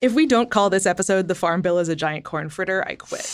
If we don't call this episode The Farm Bill is a Giant Corn Fritter, I quit.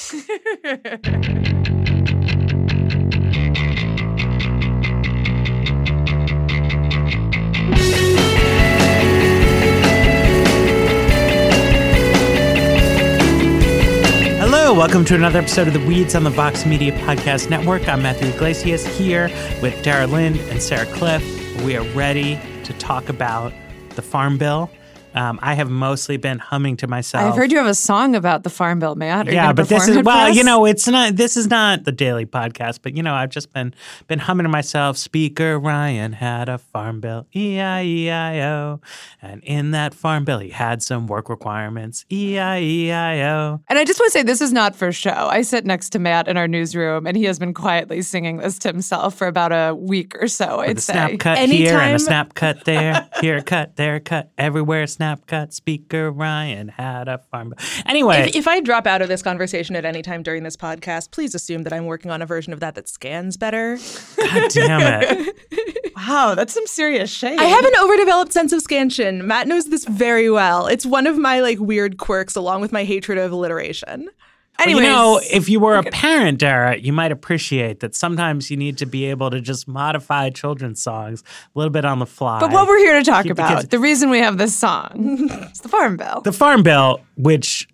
Hello, welcome to another episode of the Weeds on the Vox Media Podcast Network. I'm Matthew Yglesias here with Dara Lind and Sarah Kliff. We are ready to talk about the Farm Bill. Um, I have mostly been humming to myself. I've heard you have a song about the Farm Bill, Matt. Yeah, but this is well, you know, it's not. This is not the daily podcast, but you know, I've just been been humming to myself. Speaker Ryan had a farm bill, E I E I O, and in that farm bill, he had some work requirements, E I E I O. And I just want to say this is not for show. I sit next to Matt in our newsroom, and he has been quietly singing this to himself for about a week or so. I'd a say. snap cut here and Anytime- a snap cut there, here a cut, there a cut, everywhere snap cut. Speaker Ryan had a farm. Anyway, if, if I drop out of this conversation at any time during this podcast, please assume that I'm working on a version of that that scans better. God damn it. Wow, that's some serious shade. I have an overdeveloped sense of scansion. Matt knows this very well. It's one of my like weird quirks along with my hatred of alliteration. Well, Anyways, you know, if you were a parent, Dara, you might appreciate that sometimes you need to be able to just modify children's songs a little bit on the fly. but what we're here to talk about, the reason we have this song, is the Farm Bill. the Farm Bill, which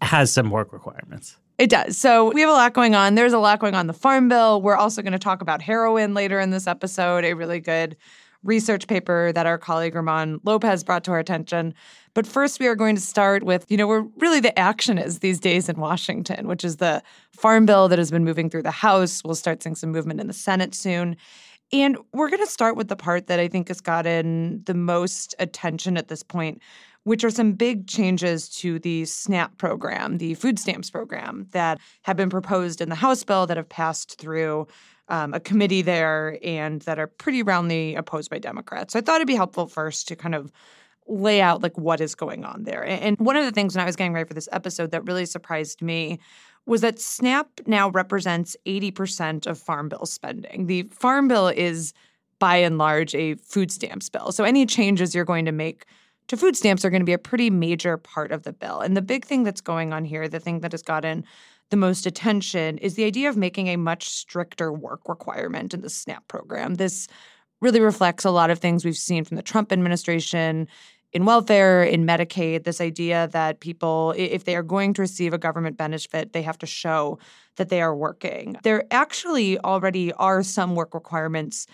has some work requirements. It does. So we have a lot going on. There's a lot going on the Farm Bill. We're also going to talk about heroin later in this episode, a really good research paper that our colleague German Lopez brought to our attention. But first, we are going to start with, you know, where really the action is these days in Washington, which is the Farm Bill that has been moving through the House. We'll start seeing some movement in the Senate soon. And we're going to start with the part that I think has gotten the most attention at this point, which are some big changes to the SNAP program, the food stamps program that have been proposed in the House bill that have passed through um, a committee there and that are pretty roundly opposed by Democrats. So I thought it'd be helpful first to kind of lay out like what is going on there. And one of the things when I was getting ready for this episode that really surprised me was that SNAP now represents 80% of Farm Bill spending. The Farm Bill is by and large a food stamps bill. So any changes you're going to make to food stamps are going to be a pretty major part of the bill. And the big thing that's going on here, the thing that has gotten the most attention is the idea of making a much stricter work requirement in the SNAP program. This really reflects a lot of things we've seen from the Trump administration in welfare, in Medicaid, this idea that people, if they are going to receive a government benefit, they have to show that they are working. There actually already are some work requirements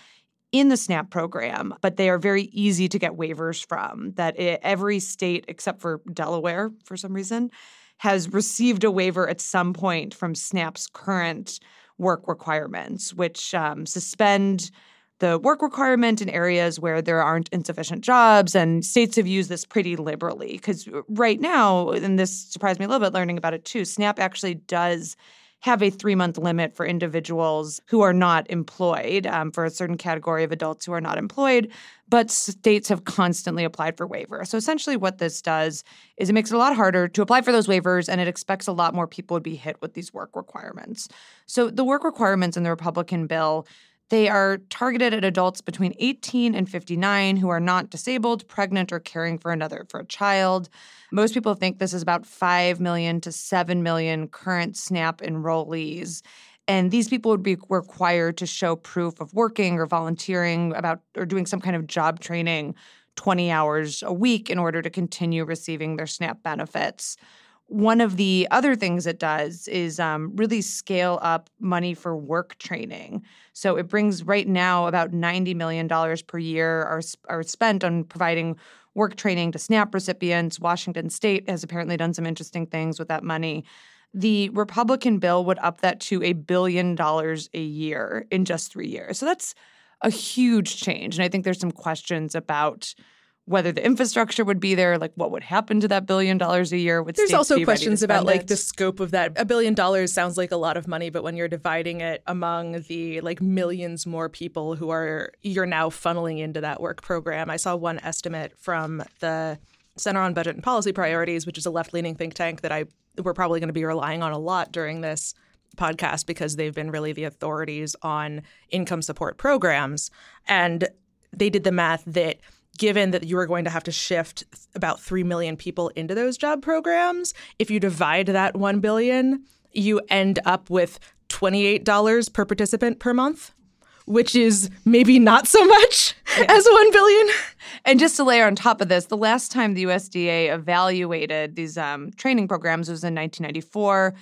in the SNAP program, but they are very easy to get waivers from. That i every state, except for Delaware for some reason, has received a waiver at some point from SNAP's current work requirements, which um, suspend the work requirement in areas where there aren't insufficient jobs. And states have used this pretty liberally because right now, and this surprised me a little bit learning about it too, SNAP actually does have a three month limit for individuals who are not employed, um, for a certain category of adults who are not employed, but states have constantly applied for waiver. So essentially, what this does is it makes it a lot harder to apply for those waivers, and it expects a lot more people would be hit with these work requirements. So the work requirements in the Republican bill. They are targeted at adults between 18 and 59 who are not disabled, pregnant, or caring for another for a child. Most people think this is about 5 million to 7 million current SNAP enrollees. And these people would be required to show proof of working or volunteering about or doing some kind of job training 20 hours a week in order to continue receiving their SNAP benefits. One of the other things it does is um, really scale up money for work training. So it brings right now about $90 million per year are, are spent on providing work training to SNAP recipients. Washington State has apparently done some interesting things with that money. The Republican bill would up that to a billion dollars a year in just three years. So that's a huge change. And I think there's some questions about whether the infrastructure would be there, like what would happen to that billion dollars a year. Would There's also questions about spend like the scope of that. A billion dollars sounds like a lot of money, but when you're dividing it among the like millions more people who are you're now funneling into that work program, I saw one estimate from the Center on Budget and Policy Priorities, which is a left-leaning think tank that I we're probably going to be relying on a lot during this podcast because they've been really the authorities on income support programs and they did the math that given that you are going to have to shift about 3 million people into those job programs, if you divide that 1 billion, you end up with $28 per participant per month which is maybe not so much yeah. as 1 billion. And just to layer on top of this, the last time the USDA evaluated these um, training programs was in 1994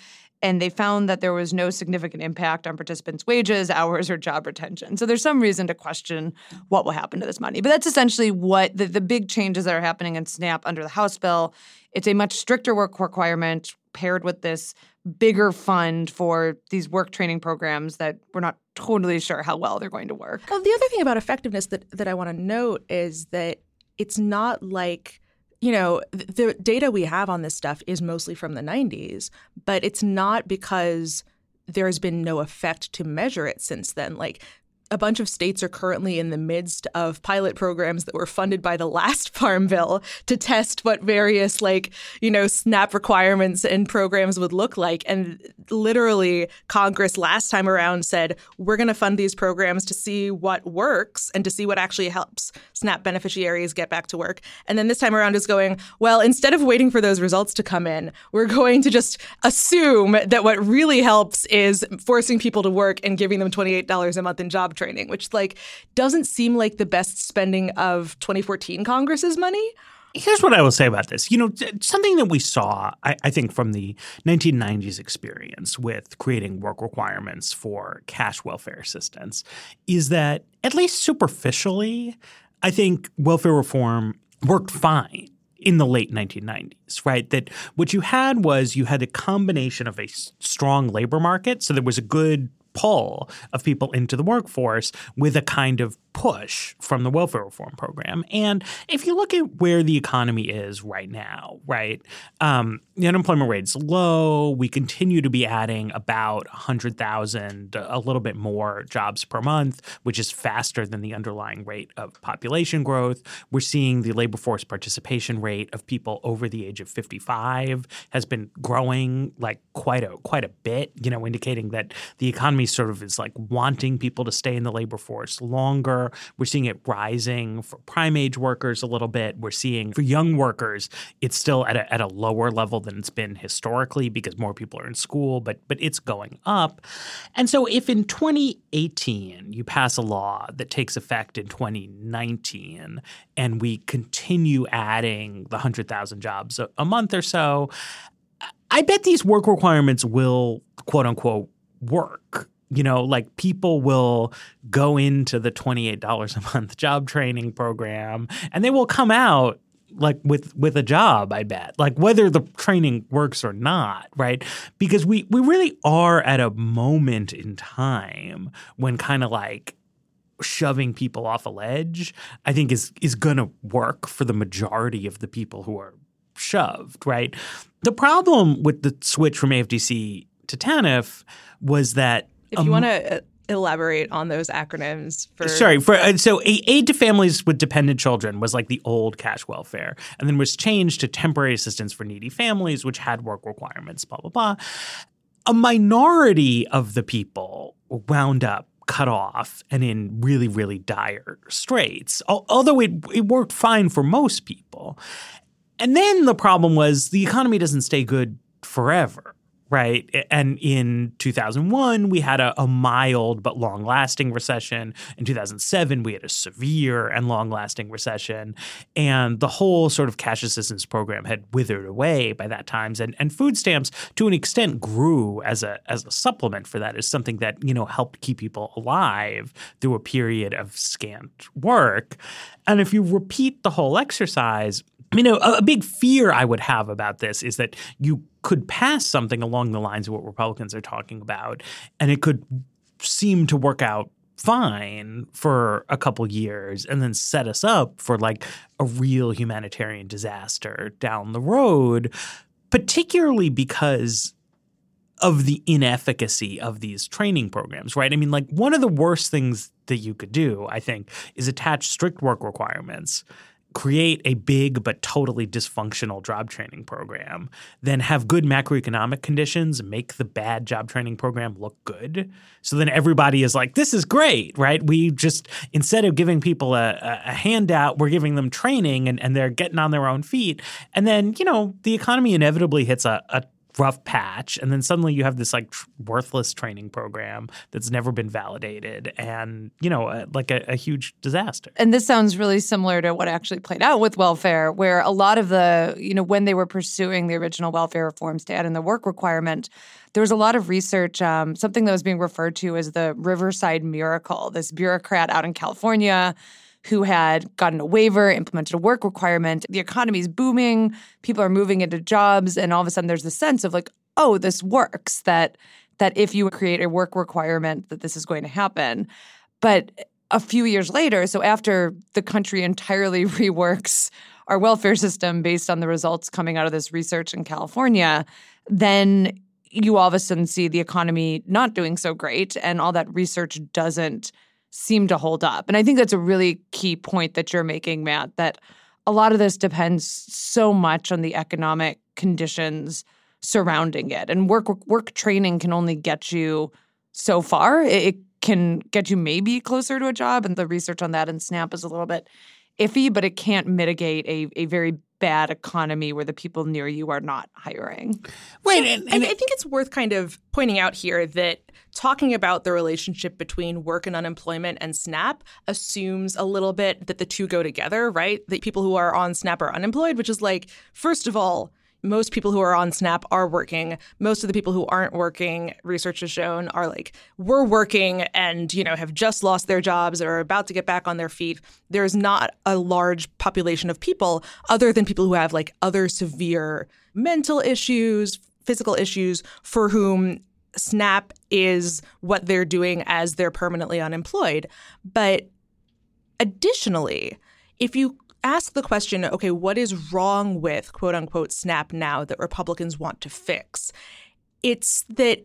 and they found that there was no significant impact on participants' wages, hours, or job retention. So there's some reason to question what will happen to this money. But that's essentially what the, the big changes that are happening in SNAP under the House bill. It's a much stricter work requirement paired with this bigger fund for these work training programs that we're not totally sure how well they're going to work. Well, the other thing about effectiveness that, that I want to note is that it's not like you know, the data we have on this stuff is mostly from the 90s, but it's not because there has been no effect to measure it since then. Like a bunch of states are currently in the midst of pilot programs that were funded by the last farm bill to test what various like you know snap requirements and programs would look like. And literally congress last time around said we're going to fund these programs to see what works and to see what actually helps snap beneficiaries get back to work. And then this time around is going well instead of waiting for those results to come in we're going to just assume that what really helps is forcing people to work and giving them $28 a month in job training, which like doesn't seem like the best spending of 2014 Congress's money. Here's what I will say about this. You know, something that we saw, I, I, think, from the 1990s experience with creating work requirements for cash welfare assistance is that, at least superficially, I think welfare reform worked fine in the late 1990s, right? That what you had was you had a combination of a strong labor market. So there was a good pull of people into the workforce with a kind of push from the welfare reform program. And if you look at where the economy is right now, right, um, the unemployment rate's low. We continue to be adding about 100,000, a little bit more jobs per month, which is faster than the underlying rate of population growth. We're seeing the labor force participation rate of people over the age of 55 has been growing like quite a quite a bit, you know, indicating that the economy sort of is like wanting people to stay in the labor force longer. We're seeing it rising for prime age workers a little bit. We're seeing for young workers, it's still at a, at a lower level than it's been historically because more people are in school, but but it's going up. And so if in 2018 you pass a law that takes effect in 2019 and we continue adding the 100,000 jobs a, a month or so, I bet these work requirements will quote unquote work you know, like people will go into the $28 a month job training program and they will come out like with with a job i bet. Like whether the training works or not right? Because we we really are at a moment in time when kind of like shoving people off a ledge i think is is going to work for the majority of the people who are shoved right? The problem with the switch from afdc to tanf was that if you um, want to uh, elaborate on those acronyms for sorry for uh, so aid to families with dependent children was like the old cash welfare and then was changed to temporary assistance for needy families which had work requirements blah blah blah. A minority of the people wound up cut off and in really really dire straits although it, it worked fine for most people. And then the problem was the economy doesn't stay good forever right? And in 2001, we had a, a mild but long lasting recession. In 2007, we had a severe and long lasting recession. And the whole sort of cash assistance program had withered away by that time. And, and food stamps, to an extent, grew as a, as a supplement for that, as something that, you know, helped keep people alive through a period of scant work. And if you repeat the whole exercise, you know, a, a big fear I would have about this is that you could pass something along the lines of what Republicans are talking about, and it could seem to work out fine for a couple years and then set us up for like a real humanitarian disaster down the road, particularly because of the inefficacy of these training programs, right? I mean, like one of the worst things that you could do, I think, is attach strict work requirements create a big but totally dysfunctional job training program then have good macroeconomic conditions make the bad job training program look good. So then everybody is like, this is great, right? We just, instead of giving people a, a handout, we're giving them training and, and they're getting on their own feet. And then, you know, the economy inevitably hits a, a rough patch and then suddenly you have this like tr- worthless training program that's never been validated and you know uh, like a, a, huge disaster. And this sounds really similar to what actually played out with welfare where a lot of the you know when they were pursuing the original welfare reforms to add in the work requirement there was a lot of research um, something that was being referred to as the riverside miracle this bureaucrat out in california who had gotten a waiver, implemented a work requirement. The economy is booming, people are moving into jobs, and all of a sudden there's this sense of like, oh, this works. That that if you create a work requirement, that this is going to happen. But a few years later, so after the country entirely reworks our welfare system based on the results coming out of this research in California, then you all of a sudden see the economy not doing so great and all that research doesn't seem to hold up. And I think that's a really key point that you're making, Matt, that a lot of this depends so much on the economic conditions surrounding it. And work work training can only get you so far. It can get you maybe closer to a job, and the research on that in SNAP is a little bit iffy, but it can't mitigate a, a very bad economy where the people near you are not hiring. Wait, and, and I, I think it's worth kind of pointing out here that talking about the relationship between work and unemployment and SNAP assumes a little bit that the two go together, right? That people who are on SNAP are unemployed, which is like, first of all, most people who are on SNAP are working. Most of the people who aren't working, research has shown, are like, we're working and, you know, have just lost their jobs or are about to get back on their feet. There's not a large population of people other than people who have like other severe mental issues, physical issues for whom SNAP is what they're doing as they're permanently unemployed. But additionally, if you ask the question, okay, what is wrong with quote unquote SNAP now that Republicans want to fix? It's that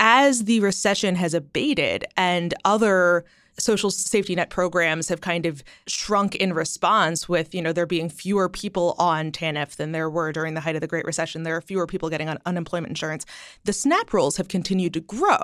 as the recession has abated and other social safety net programs have kind of shrunk in response with, you know, there being fewer people on TANF than there were during the height of the Great Recession. There are fewer people getting on unemployment insurance. The SNAP rolls have continued to grow.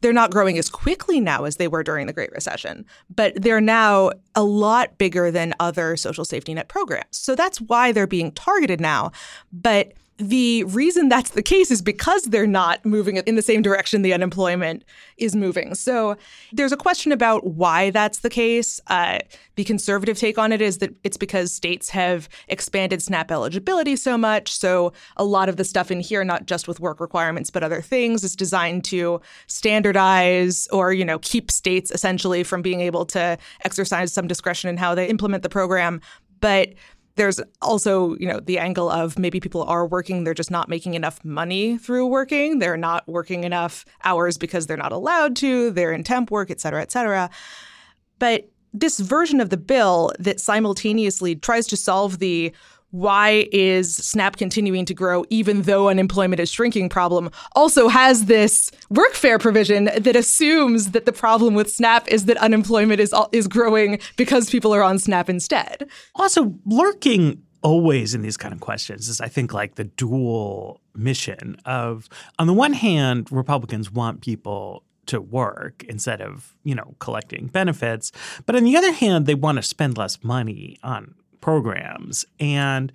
They're not growing as quickly now as they were during the Great Recession, but they're now a lot bigger than other social safety net programs. So that's why they're being targeted now. But the reason that's the case is because they're not moving in the same direction the unemployment is moving. So there's a question about why that's the case. Uh, the conservative take on it is that it's because states have expanded SNAP eligibility so much. So a lot of the stuff in here, not just with work requirements, but other things, is designed to standardize or, you know, keep states essentially from being able to exercise some discretion in how they implement the program. But there's also, you know, the angle of maybe people are working, they're just not making enough money through working. They're not working enough hours because they're not allowed to. They're in temp work, et cetera, et cetera. But this version of the bill that simultaneously tries to solve the why is SNAP continuing to grow even though unemployment is shrinking problem also has this workfare provision that assumes that the problem with SNAP is that unemployment is is growing because people are on SNAP instead. Also, lurking always in these kind of questions is I think like the dual mission of on the one hand Republicans want people to work instead of, you know, collecting benefits. But on the other hand, they want to spend less money on programs. And,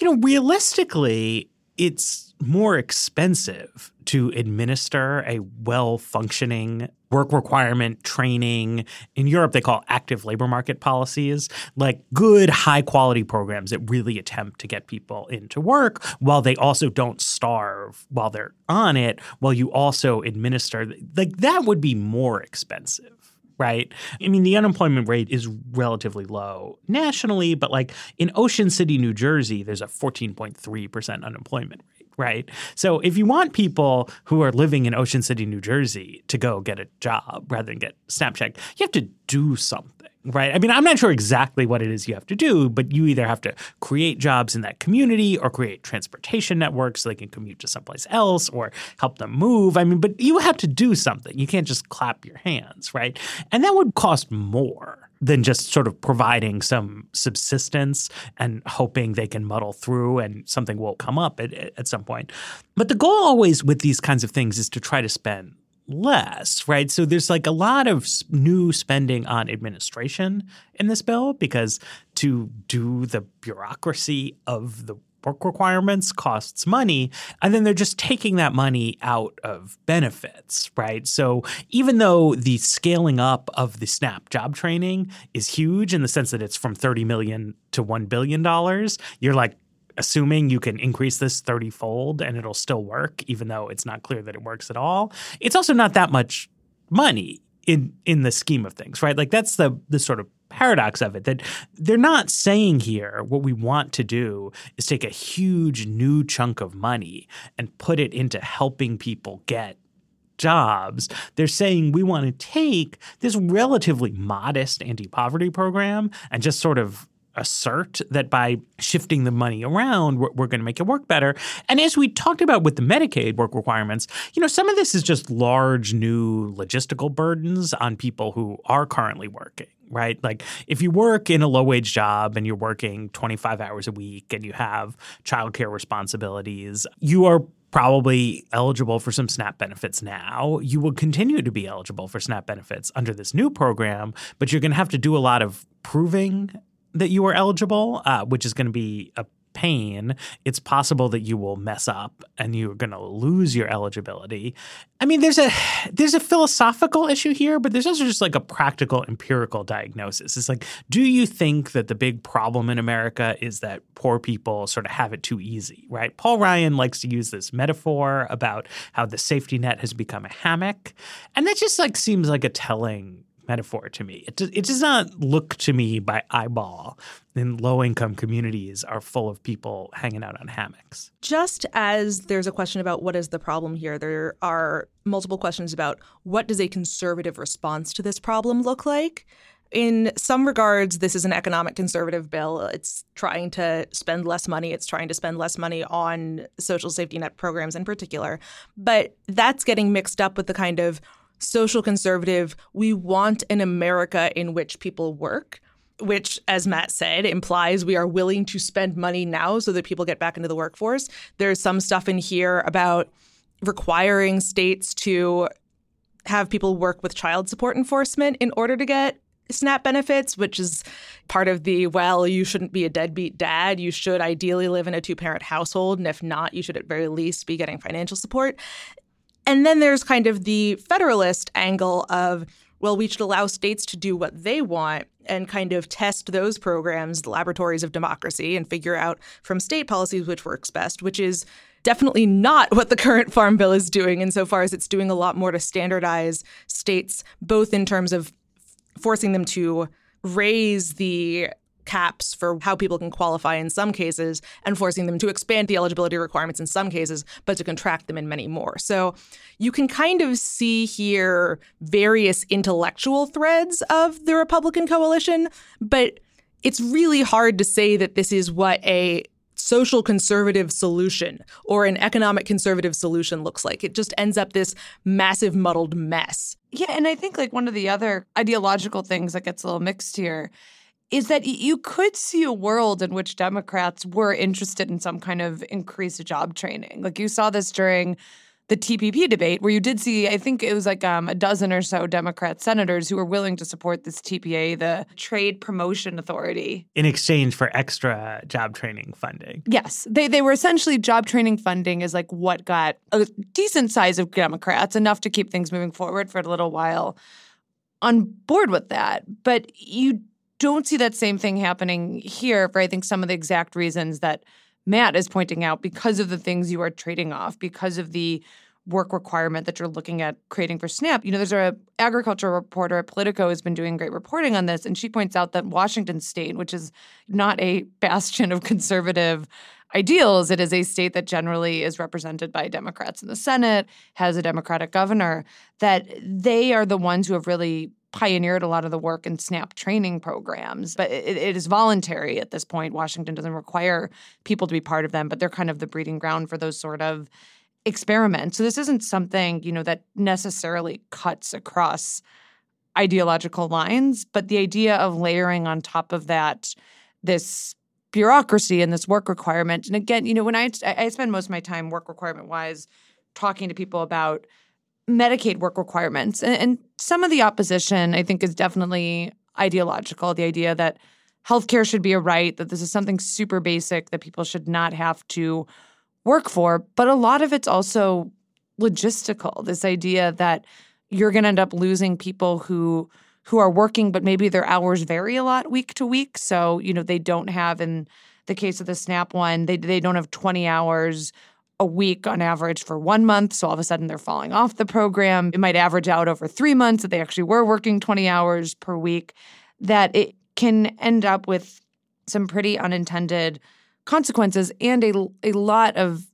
you know, realistically, it's more expensive to administer a well functioning work requirement training. In Europe, they call active labor market policies, like good, high quality programs that really attempt to get people into work while they also don't starve while they're on it, while you also administer. Like that would be more expensive right? I mean, the unemployment rate is relatively low nationally, but like in Ocean City, New Jersey, there's a 14.3% unemployment rate, right? So if you want people who are living in Ocean City, New Jersey to go get a job rather than get Snapchat, you have to do something right? I mean, I'm not sure exactly what it is you have to do, but you either have to create jobs in that community or create transportation networks so they can commute to someplace else or help them move. I mean, but you have to do something. You can't just clap your hands, right? And that would cost more than just sort of providing some subsistence and hoping they can muddle through and something will come up at, at some point. But the goal always with these kinds of things is to try to spend less, right? So there's like a lot of new spending on administration in this bill because to do the bureaucracy of the work requirements costs money and then they're just taking that money out of benefits right so even though the scaling up of the snap job training is huge in the sense that it's from 30 million to 1 billion dollars you're like assuming you can increase this 30 fold and it'll still work even though it's not clear that it works at all it's also not that much money in in the scheme of things right like that's the the sort of paradox of it that they're not saying here what we want to do is take a huge new chunk of money and put it into helping people get jobs. They're saying we want to take this relatively modest anti poverty program and just sort of assert that by shifting the money around, we're, we're, going to make it work better. And as we talked about with the Medicaid work requirements, you know, some of this is just large new logistical burdens on people who are currently working. Right. Like if you work in a low wage job and you're working 25 hours a week and you have childcare responsibilities, you are probably eligible for some SNAP benefits now. You will continue to be eligible for SNAP benefits under this new program, but you're going to have to do a lot of proving that you are eligible, uh, which is going to be a pain, it's possible that you will mess up and you're going to lose your eligibility. I mean, there's a there's a philosophical issue here, but there's also just like a practical empirical diagnosis. It's like, do you think that the big problem in America is that poor people sort of have it too easy, right? Paul Ryan likes to use this metaphor about how the safety net has become a hammock, and that just like seems like a telling metaphor to me. It, it does not look to me by eyeball in low income communities are full of people hanging out on hammocks. Just as there's a question about what is the problem here, there are multiple questions about what does a conservative response to this problem look like? In some regards, this is an economic conservative bill. It's trying to spend less money. It's trying to spend less money on social safety net programs in particular. But that's getting mixed up with the kind of social conservative, we want an America in which people work, which, as Matt said, implies we are willing to spend money now so that people get back into the workforce. There's some stuff in here about requiring states to have people work with child support enforcement in order to get SNAP benefits, which is part of the well, you shouldn't be a deadbeat dad. You should ideally live in a two parent household. And if not, you should at very least be getting financial support. And then there's kind of the federalist angle of, well, we should allow states to do what they want and kind of test those programs, the laboratories of democracy, and figure out from state policies which works best, which is definitely not what the current farm bill is doing insofar as it's doing a lot more to standardize states, both in terms of forcing them to raise the caps for how people can qualify in some cases and forcing them to expand the eligibility requirements in some cases, but to contract them in many more. So you can kind of see here various intellectual threads of the Republican coalition, but it's really hard to say that this is what a social conservative solution or an economic conservative solution looks like. It just ends up this massive muddled mess. Yeah, and I think like one of the other ideological things that gets a little mixed here is that you could see a world in which Democrats were interested in some kind of increased job training. Like you saw this during the TPP debate, where you did see, I think it was like um, a dozen or so Democrat senators who were willing to support this TPA, the Trade Promotion Authority, in exchange for extra job training funding. Yes, they they were essentially job training funding is like what got a decent size of Democrats enough to keep things moving forward for a little while on board with that. But you don't see that same thing happening here for I think some of the exact reasons that Matt is pointing out because of the things you are trading off, because of the work requirement that you're looking at creating for SNAP. You know, there's a agriculture reporter at Politico has been doing great reporting on this, and she points out that Washington State, which is not a bastion of conservative ideals, it is a state that generally is represented by Democrats in the Senate, has a Democratic governor, that they are the ones who have really pioneered a lot of the work in SNAP training programs, but it, it is voluntary at this point. Washington doesn't require people to be part of them, but they're kind of the breeding ground for those sort of experiments. So this isn't something, you know, that necessarily cuts across ideological lines, but the idea of layering on top of that this bureaucracy and this work requirement. And again, you know, when I I spend most of my time work requirement wise talking to people about Medicaid work requirements, and, and some of the opposition I think is definitely ideological. The idea that healthcare should be a right, that this is something super basic that people should not have to work for, but a lot of it's also logistical. This idea that you're going to end up losing people who who are working but maybe their hours vary a lot week to week so you know they don't have in the case of the snap one they they don't have 20 hours a week on average for one month so all of a sudden they're falling off the program it might average out over 3 months that they actually were working 20 hours per week that it can end up with some pretty unintended consequences and a, a lot of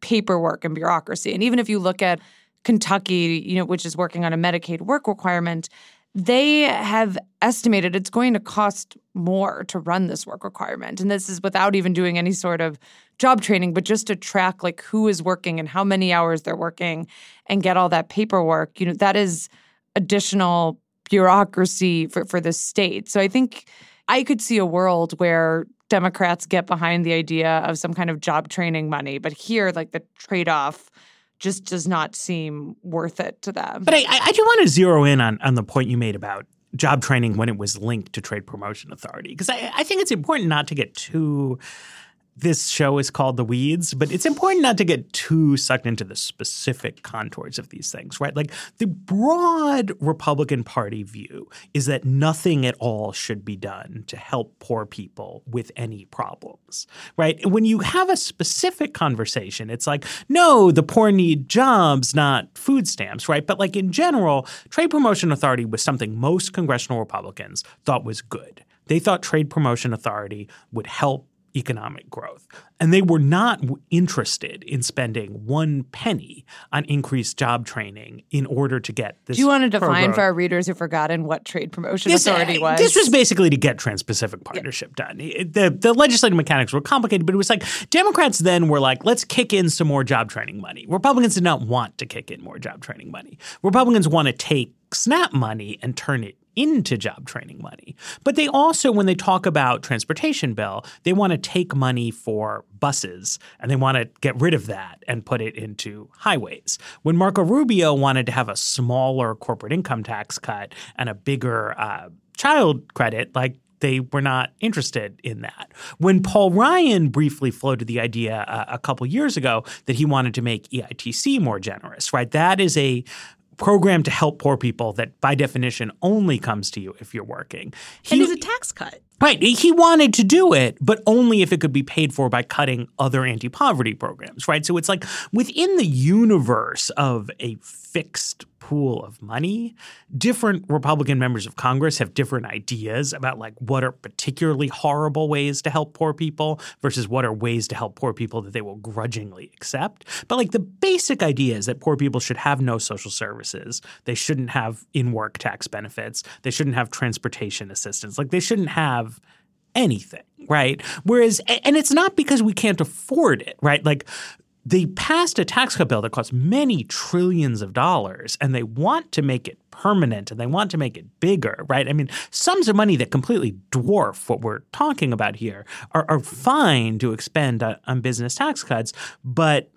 paperwork and bureaucracy and even if you look at Kentucky, you know, which is working on a Medicaid work requirement, they have estimated it's going to cost more to run this work requirement. And this is without even doing any sort of job training, but just to track like who is working and how many hours they're working and get all that paperwork. You know, that is additional bureaucracy for, for the state. So I think I could see a world where Democrats get behind the idea of some kind of job training money, but here, like the trade off just does not seem worth it to them. But I, I do want to zero in on, on the point you made about job training when it was linked to Trade Promotion Authority, because I, I think it's important not to get too this show is called The Weeds, but it's important not to get too sucked into the specific contours of these things, right? Like the broad Republican Party view is that nothing at all should be done to help poor people with any problems, right? When you have a specific conversation, it's like, no, the poor need jobs, not food stamps, right? But like in general, Trade Promotion Authority was something most congressional Republicans thought was good. They thought Trade Promotion Authority would help economic growth. And they were not interested in spending one penny on increased job training in order to get this. Do you want to define for our readers who've forgotten what trade promotion this, authority uh, was? This was basically to get Trans Pacific Partnership yeah. done. The, the legislative mechanics were complicated, but it was like Democrats then were like, let's kick in some more job training money. Republicans did not want to kick in more job training money. Republicans want to take SNAP money and turn it into job training money. But they also, when they talk about transportation bill, they want to take money for buses and they want to get rid of that and put it into highways. When Marco Rubio wanted to have a smaller corporate income tax cut and a bigger uh, child credit, like they were not interested in that. When Paul Ryan briefly floated the idea uh, a couple years ago that he wanted to make EITC more generous, right? That is a program to help poor people that by definition only comes to you if you're working. He, and is a tax cut. Right. He wanted to do it, but only if it could be paid for by cutting other anti poverty programs, right? So it's like within the universe of a fixed pool of money, different Republican members of Congress have different ideas about like what are particularly horrible ways to help poor people versus what are ways to help poor people that they will grudgingly accept. But like the basic idea is that poor people should have no social services. They shouldn't have in work tax benefits. They shouldn't have transportation assistance. Like they shouldn't have anything, right? Whereas, and it's not because we can't afford it, right? Like they passed a tax cut bill that costs many trillions of dollars and they want to make it permanent and they want to make it bigger, right? I mean, sums of money that completely dwarf what we're talking about here are, are fine to expend on, on business tax cuts, but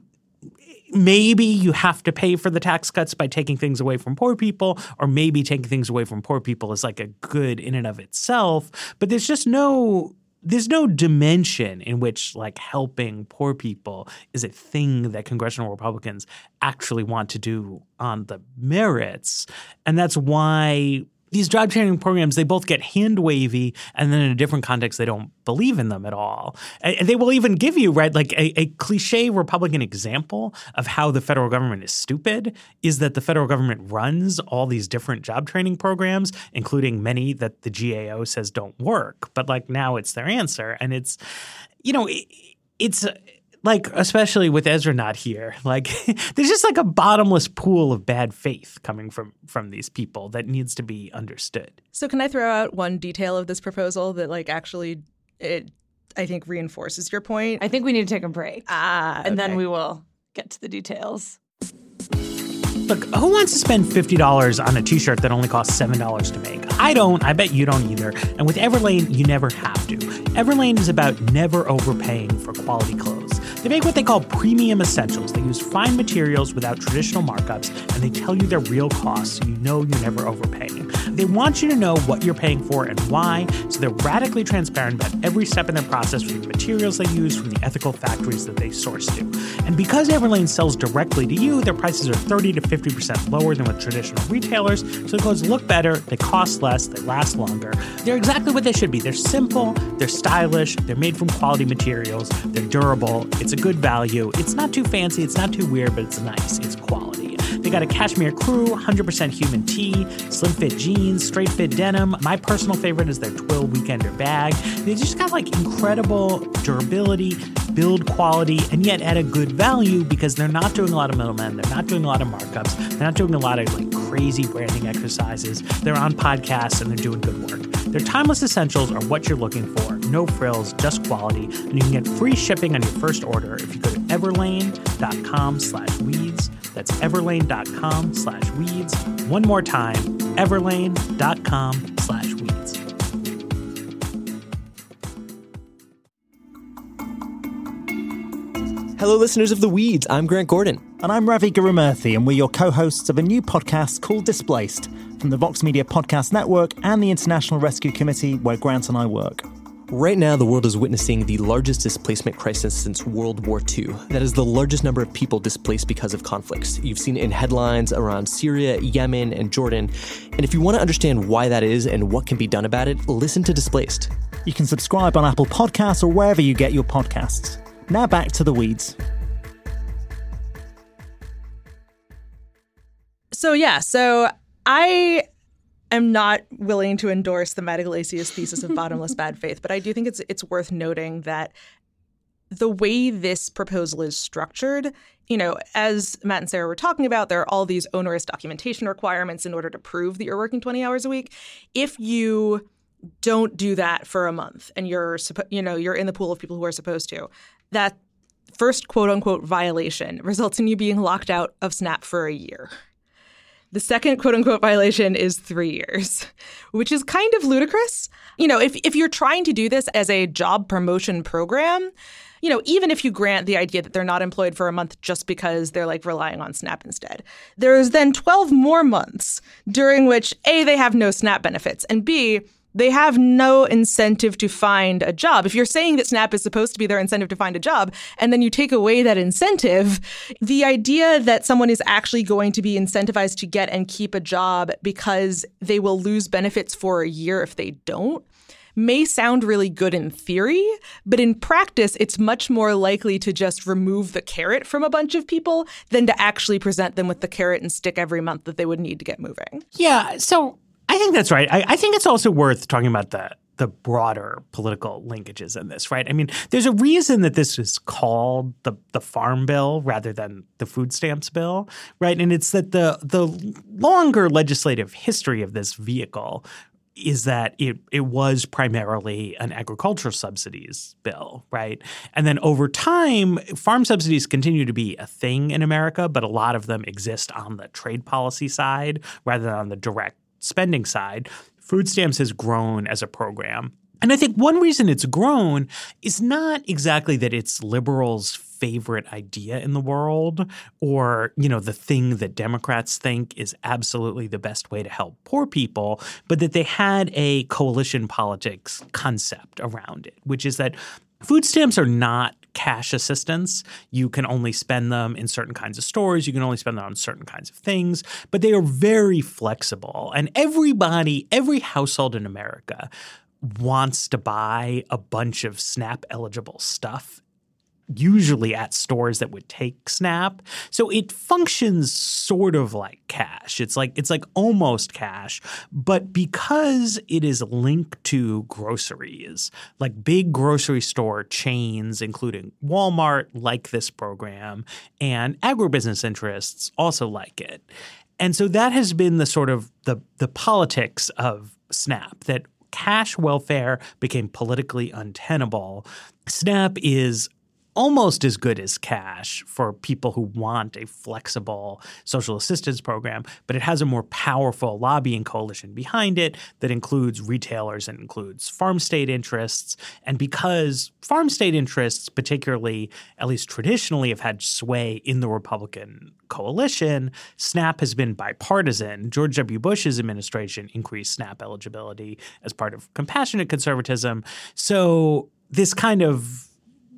maybe you have to pay for the tax cuts by taking things away from poor people, or maybe taking things away from poor people is like a good in and of itself. But there's just no there's no dimension in which like helping poor people is a thing that congressional Republicans actually want to do on the merits. And that's why these job training programs, they both get hand wavy, and then in a different context, they don't believe in them at all. And they will even give you, right, like a, a, cliche Republican example of how the federal government is stupid is that the federal government runs all these different job training programs, including many that the GAO says don't work. But like now it's their answer. And it's, you know, it, it's like especially with Ezra not here, like there's just like a bottomless pool of bad faith coming from from these people that needs to be understood. So can I throw out one detail of this proposal that like actually it I think reinforces your point? I think we need to take a break. Ah, and okay. then we will get to the details. Look, who wants to spend $50 on a t shirt that only costs $7 to make? I don't. I bet you don't either. And with Everlane, you never have to. Everlane is about never overpaying for quality clothes. They make what they call premium essentials. They use fine materials without traditional markups, and they tell you their real costs so you know you're never overpaying. They want you to know what you're paying for and why, so they're radically transparent about every step in their process from the materials they use, from the ethical factories that they source to. And because Everlane sells directly to you, their prices are 30 to 50% lower than with traditional retailers, so the clothes look better, they cost less, they last longer. They're exactly what they should be. They're simple, they're stylish, they're made from quality materials, they're durable, it's a good value. It's not too fancy, it's not too weird, but it's nice. It's quality. They got a cashmere crew, 100% human tee, slim fit jeans, straight fit denim. My personal favorite is their twill weekender bag. They just got like incredible durability, build quality, and yet at a good value because they're not doing a lot of middlemen. They're not doing a lot of markups. They're not doing a lot of like crazy branding exercises. They're on podcasts and they're doing good work. Their timeless essentials are what you're looking for. No frills, just quality. And you can get free shipping on your first order if you go to everlane.com slash weeds. That's everlane.com slash weeds. One more time, everlane.com slash weeds. Hello, listeners of The Weeds. I'm Grant Gordon. And I'm Ravi Gurumurthy, and we're your co hosts of a new podcast called Displaced from the Vox Media Podcast Network and the International Rescue Committee, where Grant and I work. Right now, the world is witnessing the largest displacement crisis since World War II. That is the largest number of people displaced because of conflicts. You've seen it in headlines around Syria, Yemen, and Jordan. And if you want to understand why that is and what can be done about it, listen to Displaced. You can subscribe on Apple Podcasts or wherever you get your podcasts. Now back to the weeds. So, yeah, so I am not willing to endorse the Matt Yglesias thesis of bottomless bad faith, but I do think it's it's worth noting that the way this proposal is structured, you know, as Matt and Sarah were talking about, there are all these onerous documentation requirements in order to prove that you're working 20 hours a week. If you don't do that for a month and you're you know, you're in the pool of people who are supposed to, that first quote unquote violation results in you being locked out of Snap for a year. The second quote unquote violation is three years, which is kind of ludicrous. You know, if, if you're trying to do this as a job promotion program, you know, even if you grant the idea that they're not employed for a month just because they're like relying on SNAP instead, there's then 12 more months during which A, they have no SNAP benefits, and B, they have no incentive to find a job. If you're saying that SNAP is supposed to be their incentive to find a job, and then you take away that incentive, the idea that someone is actually going to be incentivized to get and keep a job because they will lose benefits for a year if they don't may sound really good in theory, but in practice, it's much more likely to just remove the carrot from a bunch of people than to actually present them with the carrot and stick every month that they would need to get moving. Yeah. So I think that's right. I, I think it's also worth talking about the the broader political linkages in this, right? I mean, there's a reason that this is called the the farm bill rather than the food stamps bill, right? And it's that the the longer legislative history of this vehicle is that it it was primarily an agricultural subsidies bill, right? And then over time, farm subsidies continue to be a thing in America, but a lot of them exist on the trade policy side rather than on the direct spending side, food stamps has grown as a program. And I think one reason it's grown is not exactly that it's liberals' favorite idea in the world or, you know, the thing that Democrats think is absolutely the best way to help poor people, but that they had a coalition politics concept around it, which is that food stamps are not cash assistance. You can only spend them in certain kinds of stores. You can only spend them on certain kinds of things, but they are very flexible. And everybody, every household in America wants to buy a bunch of SNAP eligible stuff usually at stores that would take Snap. So it functions sort of like cash. It's like it's like almost cash, but because it is linked to groceries, like big grocery store chains including Walmart like this program and agribusiness interests also like it. And so that has been the sort of the the politics of Snap that cash welfare became politically untenable. SNAP is almost as good as cash for people who want a flexible social assistance program, but it has a more powerful lobbying coalition behind it that includes retailers and includes farm state interests. And because farm state interests, particularly, at least traditionally, have had sway in the Republican coalition, SNAP has been bipartisan. George W. Bush's administration increased SNAP eligibility as part of compassionate conservatism. So this kind of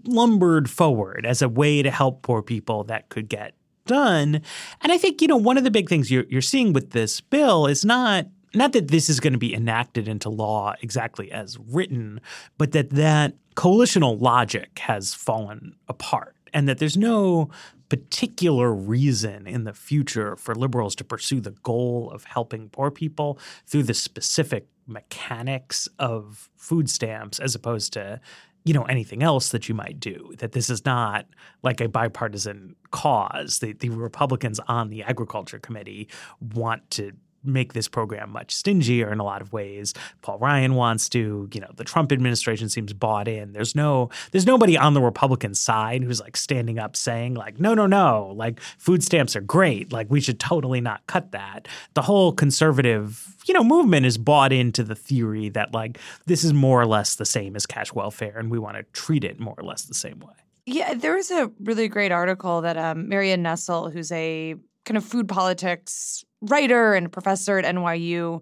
lumbered forward as a way to help poor people that could get done. And I think, you know, one of the big things you're, you're seeing with this bill is not not that this is going to be enacted into law exactly as written, but that that coalitional logic has fallen apart and that there's no particular reason in the future for liberals to pursue the goal of helping poor people through the specific mechanics of food stamps as opposed to you know anything else that you might do that this is not like a bipartisan cause. The, the republicans on the agriculture committee want to make this program much stingier in a lot of ways. Paul Ryan wants to, you know, the Trump administration seems bought in. There's no there's nobody on the Republican side who's like standing up saying like no no no, like food stamps are great, like we should totally not cut that. The whole conservative, you know, movement is bought into the theory that like this is more or less the same as cash welfare and we want to treat it more or less the same way. Yeah, there was a really great article that um, Marion Nestle, who's a kind of food politics writer and professor at NYU.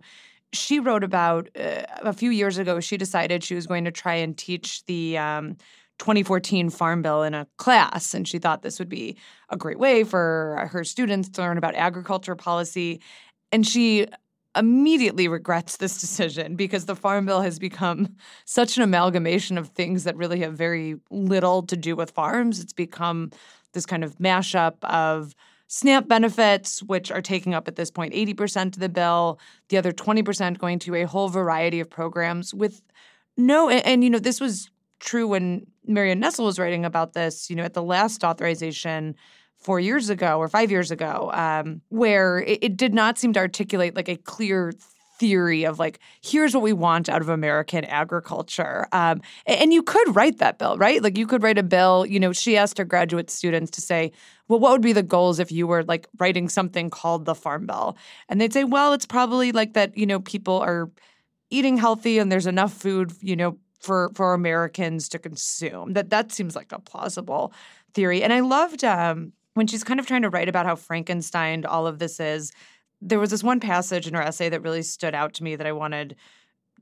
She wrote about uh, a few years ago, she decided she was going to try and teach the um, 2014 Farm Bill in a class. And she thought this would be a great way for her students to learn about agriculture policy. And she immediately regrets this decision because the Farm Bill has become such an amalgamation of things that really have very little to do with farms. It's become this kind of mashup of SNAP benefits, which are taking up at this point 80% of the bill, the other 20% going to a whole variety of programs with no, and, and you know, this was true when Marion Nestle was writing about this, you know, at the last authorization four years ago or five years ago, um, where it, it did not seem to articulate like a clear theory of like here's what we want out of american agriculture. Um, and you could write that bill right? Like you could write a bill you know she asked her graduate students to say well what would be the goals if you were like writing something called the farm bill? And they'd say well it's probably like that you know people are eating healthy and there's enough food you know for for americans to consume. That that seems like a plausible theory. And i loved um, when she's kind of trying to write about how frankenstein all of this is there was this one passage in her essay that really stood out to me that I wanted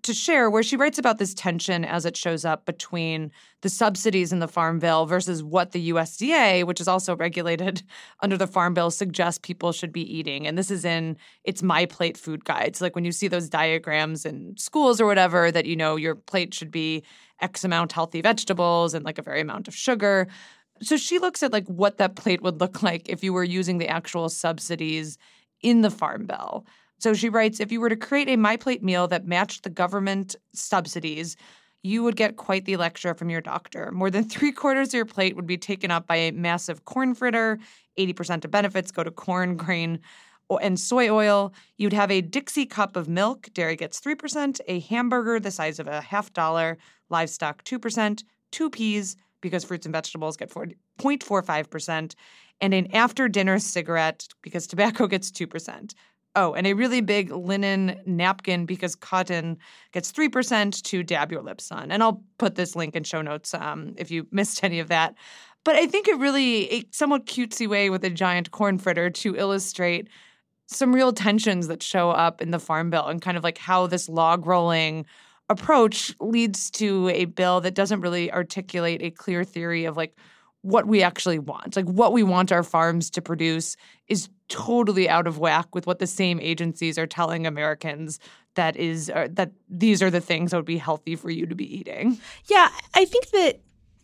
to share where she writes about this tension as it shows up between the subsidies in the farm bill versus what the USDA, which is also regulated under the farm bill, suggests people should be eating. And this is in its My Plate food guides. Like when you see those diagrams in schools or whatever, that you know your plate should be X amount healthy vegetables and like a very amount of sugar. So she looks at like what that plate would look like if you were using the actual subsidies in the Farm Bill. So she writes if you were to create a My Plate meal that matched the government subsidies, you would get quite the lecture from your doctor. More than three quarters of your plate would be taken up by a massive corn fritter. 80% of benefits go to corn, grain, and soy oil. You'd have a Dixie cup of milk, dairy gets 3%, a hamburger the size of a half dollar, livestock 2%, two peas, because fruits and vegetables get 0.45%, and an after dinner cigarette because tobacco gets 2%. Oh, and a really big linen napkin because cotton gets 3% to dab your lips on. And I'll put this link in show notes um, if you missed any of that. But I think it really, a somewhat cutesy way with a giant corn fritter to illustrate some real tensions that show up in the Farm Bill and kind of like how this log rolling approach leads to a bill that doesn't really articulate a clear theory of like what we actually want. Like what we want our farms to produce is totally out of whack with what the same agencies are telling Americans that is uh, that these are the things that would be healthy for you to be eating. Yeah, I think that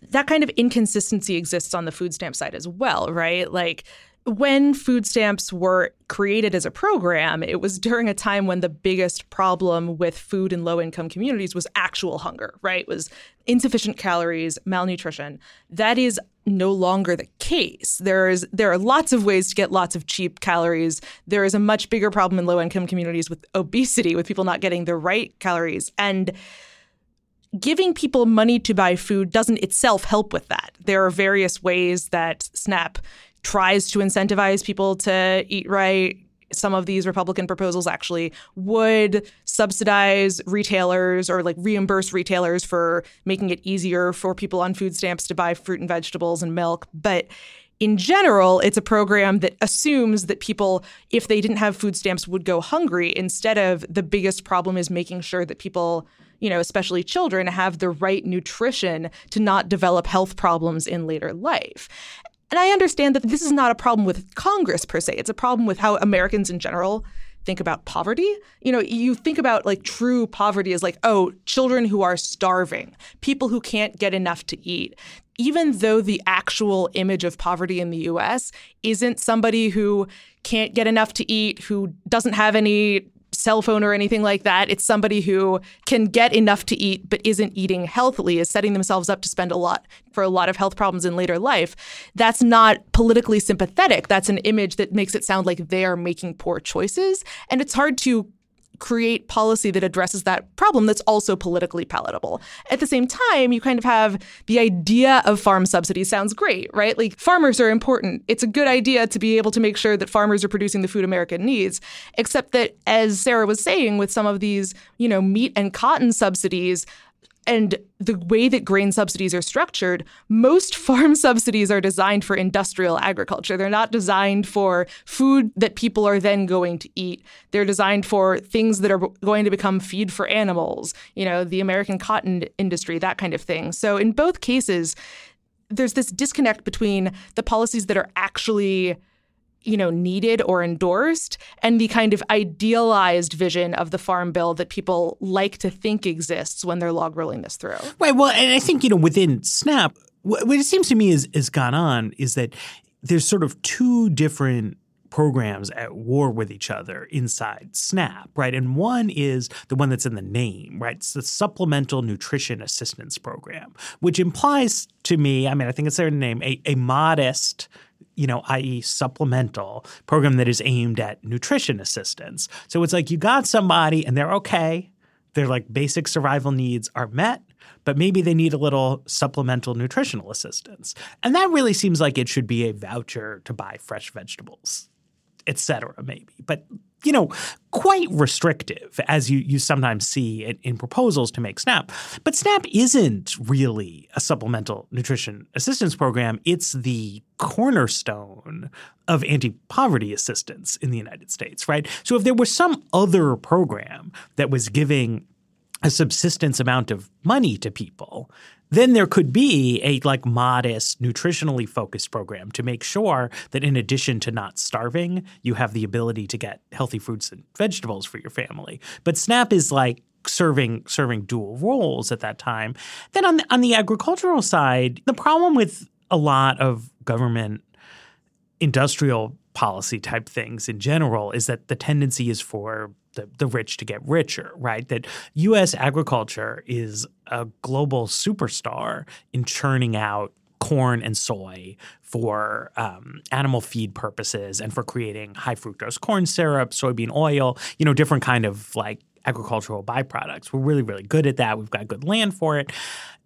that kind of inconsistency exists on the food stamp side as well, right? Like when food stamps were created as a program, it was during a time when the biggest problem with food in low income communities was actual hunger, right? It was insufficient calories, malnutrition. That is no longer the case. There is there are lots of ways to get lots of cheap calories. There is a much bigger problem in low income communities with obesity, with people not getting the right calories. And giving people money to buy food doesn't itself help with that. There are various ways that SNAP tries to incentivize people to eat right. Some of these Republican proposals actually would subsidize retailers or like reimburse retailers for making it easier for people on food stamps to buy fruit and vegetables and milk. But in general, it's a program that assumes that people, if they didn't have food stamps, would go hungry instead of the biggest problem is making sure that people, you know, especially children, have the right nutrition to not develop health problems in later life. And I understand that this is not a problem with Congress per se, it's a problem with how Americans in general think about poverty. You know, you think about like true poverty as like, oh, children who are starving, people who can't get enough to eat. Even though the actual image of poverty in the US isn't somebody who can't get enough to eat, who doesn't have any cell phone or anything like that. It's somebody who can get enough to eat but isn't eating healthily, is setting themselves up to spend a lot for a lot of health problems in later life. That's not politically sympathetic. That's an image that makes it sound like they are making poor choices. And it's hard to create policy that addresses that problem that's also politically palatable. At the same time, you kind of have the idea of farm subsidies sounds great, right? Like farmers are important. It's a good idea to be able to make sure that farmers are producing the food America needs, except that as Sarah was saying with some of these, you know, meat and cotton subsidies, and the way that grain subsidies are structured, most farm subsidies are designed for industrial agriculture. They're not designed for food that people are then going to eat. They're designed for things that are going to become feed for animals, you know, the American cotton industry, that kind of thing. So in both cases, there's this disconnect between the policies that are actually you know needed or endorsed and the kind of idealized vision of the farm bill that people like to think exists when they're log rolling this through right well and i think you know within snap what it seems to me is has gone on is that there's sort of two different programs at war with each other inside SNAP, right? And one is the one that's in the name, right? It's the Supplemental Nutrition Assistance Program, which implies to me, I mean, I think it's their name, a, a modest you know, i.e., supplemental program that is aimed at nutrition assistance. So it's like you got somebody and they're okay. Their like basic survival needs are met, but maybe they need a little supplemental nutritional assistance. And that really seems like it should be a voucher to buy fresh vegetables, et cetera, maybe. But you know, quite restrictive, as you, you sometimes see in, in, proposals to make SNAP. But SNAP isn't really a supplemental nutrition assistance program. It's the cornerstone of anti poverty assistance in the United States, right? So if there was some other program that was giving a subsistence amount of money to people, then there could be a like modest nutritionally focused program to make sure that in addition to not starving you have the ability to get healthy fruits and vegetables for your family. But snap is like serving serving dual roles at that time. Then on the, on the agricultural side the problem with a lot of government industrial policy type things in general is that the tendency is for the, the rich to get richer, right? That US agriculture is a global superstar in churning out corn and soy for um, animal feed purposes and for creating high fructose corn syrup, soybean oil, you know, different kind of like agricultural byproducts. We're really, really good at that. We've got good land for it.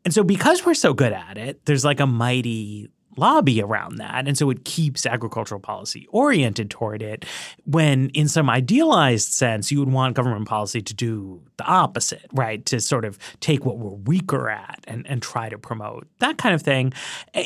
And so because we're so good at it, there's like a mighty lobby around that. And so it keeps agricultural policy oriented toward it when, in some idealized sense, you would want government policy to do the opposite, right? To sort of take what we're weaker at and, and try to promote that kind of thing.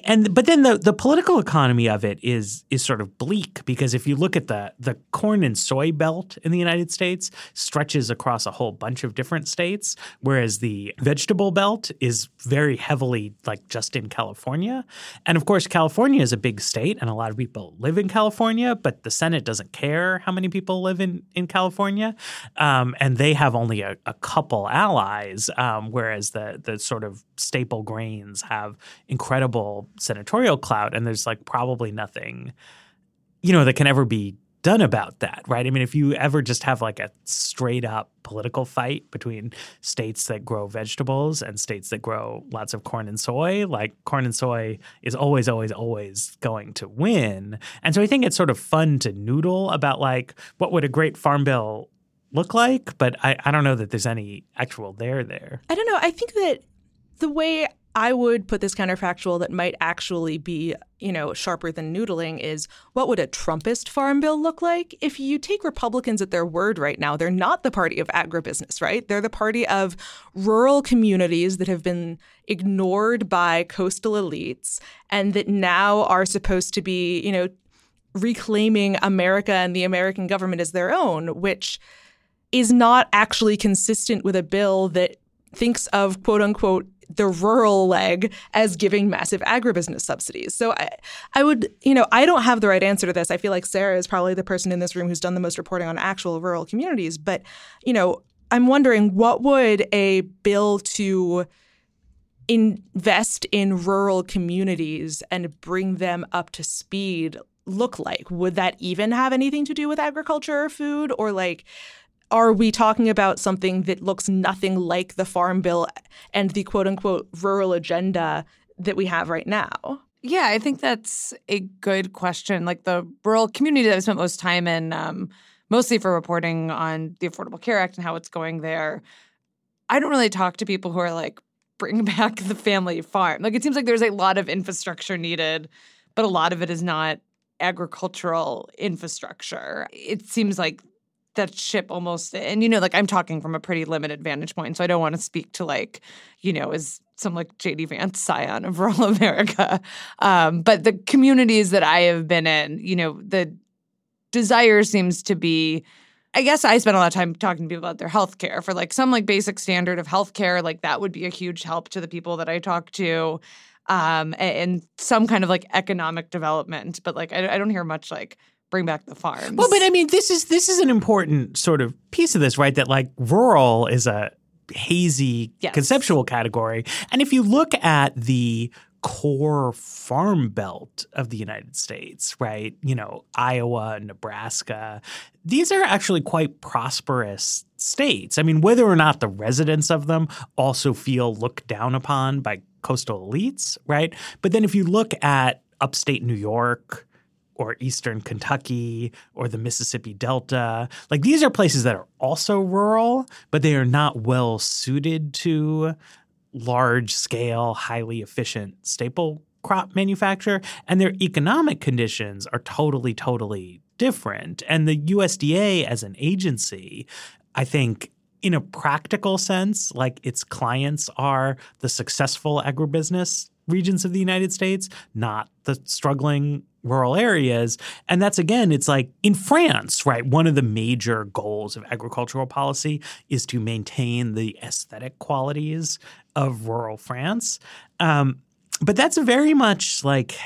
And but then the, the political economy of it is is sort of bleak because if you look at the the corn and soy belt in the United States stretches across a whole bunch of different states, whereas the vegetable belt is very heavily like just in California. And of course course, California is a big state, and a lot of people live in California, but the Senate doesn't care how many people live in, in California. Um, and they have only a, a couple allies, um, whereas the, the sort of staple grains have incredible senatorial clout, and there's like probably nothing, you know, that can ever be done about that, right? I mean, if you ever just have like a straight up political fight between states that grow vegetables and states that grow lots of corn and soy, like corn and soy is always, always, always going to win. And so I think it's sort of fun to noodle about like what would a great farm bill look like, but I, I don't know that there's any actual there there. I don't know. I think that The way I would put this counterfactual that might actually be, you know, sharper than noodling is what would a Trumpist farm bill look like? If you take Republicans at their word right now, they're not the party of agribusiness, right? They're the party of rural communities that have been ignored by coastal elites and that now are supposed to be, you know, reclaiming America and the American government as their own, which is not actually consistent with a bill that thinks of quote unquote the rural leg as giving massive agribusiness subsidies. So I, I would, you know, I don't have the right answer to this. I feel like Sarah is probably the person in this room who's done the most reporting on actual rural communities. But, you know, I'm wondering what would a bill to invest in rural communities and bring them up to speed look like? Would that even have anything to do with agriculture or food? Or like, are we talking about something that looks nothing like the Farm Bill and the quote unquote rural agenda that we have right now? Yeah, I think that's a good question. Like the rural community that I spent most time in, um, mostly for reporting on the Affordable Care Act and how it's going there, I don't really talk to people who are like, bring back the family farm. Like it seems like there's a lot of infrastructure needed, but a lot of it is not agricultural infrastructure. It seems like that ship almost and you know like i'm talking from a pretty limited vantage point so i don't want to speak to like you know as some like jd vance scion of rural america um, but the communities that i have been in you know the desire seems to be I guess I spend a lot of time talking to people about their health care for like some like basic standard of health care. Like that would be a huge help to the people that I talk to. Um, and, and some kind of like economic development. But like I, I don't hear much like bring back the farms. Well, but I mean, this is this is an important sort of piece of this, right? That like rural is a hazy Yes. conceptual category, and if you look at the core farm belt of the United States, right? You know, Iowa, Nebraska, these are actually quite prosperous states. I mean, whether or not the residents of them also feel looked down upon by coastal elites, right? But then if you look at upstate New York, or eastern Kentucky or the Mississippi Delta. Like these are places that are also rural, but they are not well suited to large scale, highly efficient staple crop manufacture. And their economic conditions are totally, totally different. And the USDA as an agency, I think, in a practical sense, like its clients are the successful agribusiness regions of the United States, not the struggling rural areas. And that's again, it's like in France, right? One of the major goals of agricultural policy is to maintain the aesthetic qualities of rural France. Um, but that's very much like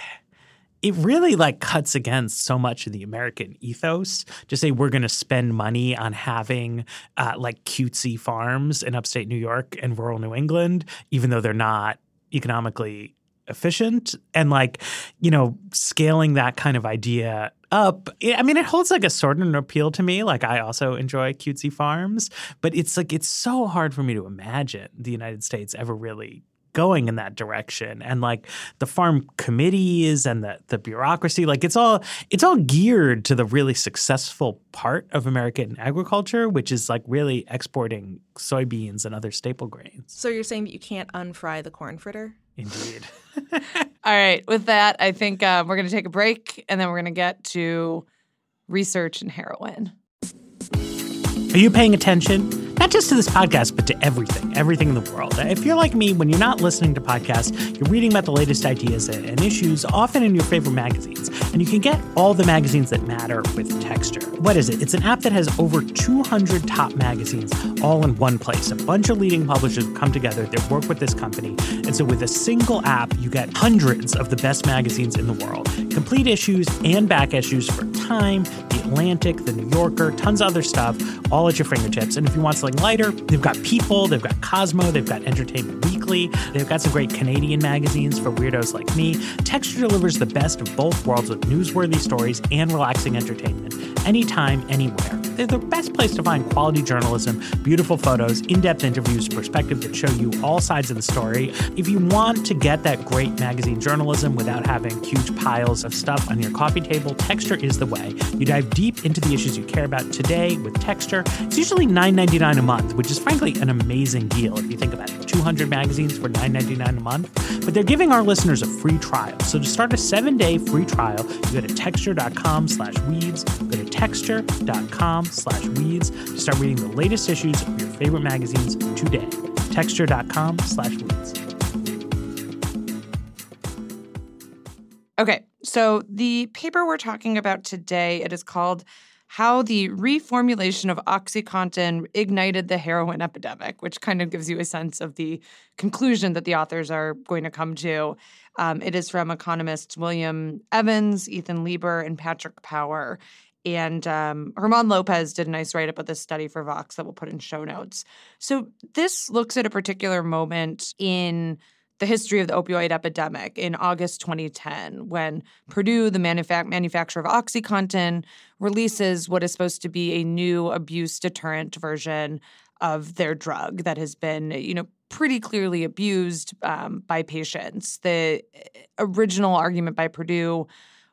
it really like cuts against so much of the American ethos to say we're going to spend money on having uh, like cutesy farms in upstate New York and rural New England, even though they're not economically efficient and like you know scaling that kind of idea up i mean it holds like a sort of an appeal to me. Like i also enjoy cutesy farms but it's like it's so hard for me to imagine the united states ever really going in that direction. And like the farm committees and the the bureaucracy like it's all it's all geared to the really successful part of American agriculture which is like really exporting soybeans and other staple grains. So you're saying that you can't unfry the corn fritter? indeed All right, with that, I think uh, we're going to take a break and then we're going to get to research and heroin. Are you paying attention? Not just to this podcast, but to everything, everything in the world. If you're like me, when you're not listening to podcasts, you're reading about the latest ideas and issues, often in your favorite magazines. And you can get all the magazines that matter with Texture. What is it? It's an app that has over 200 top magazines all in one place. A bunch of leading publishers come together that work with this company. And so with a single app, you get hundreds of the best magazines in the world, complete issues and back issues for Time, The Atlantic, The New Yorker, tons of other stuff, all at your fingertips. And if you want lighter, they've got People, they've got Cosmo, they've got Entertainment Weekly, they've got some great Canadian magazines for weirdos like me. Texture delivers the best of both worlds with newsworthy stories and relaxing entertainment anytime, anywhere. They're the best place to find quality journalism, beautiful photos, in depth interviews, perspective that show you all sides of the story. If you want to get that great magazine journalism without having huge piles of stuff on your coffee table, Texture is the way. You dive deep into the issues you care about today with Texture. It's usually $9.99 a month, which is frankly an amazing deal if you think about it. 200 magazines for $9.99 a month. But they're giving our listeners a free trial. So to start a seven-day free trial, you go to texture.com slash weeds. Go to texture.com slash weeds to start reading the latest issues of your favorite magazines today. Texture.com slash weeds. Okay, so the paper we're talking about today, it is called How the Reformulation of OxyContin Ignited the Heroin Epidemic, which kind of gives you a sense of the conclusion that the authors are going to come to. Um, it is from economists William Evans, Ethan Lieber, and Patrick Power. And um, German Lopez did a nice write up of this study for Vox that we'll put in show notes. So this looks at a particular moment in the history of the opioid epidemic in August 2010 when Purdue, the manufa- manufacturer of OxyContin, releases what is supposed to be a new abuse deterrent version of their drug that has been, you know, pretty clearly abused um, by patients. The original argument by Purdue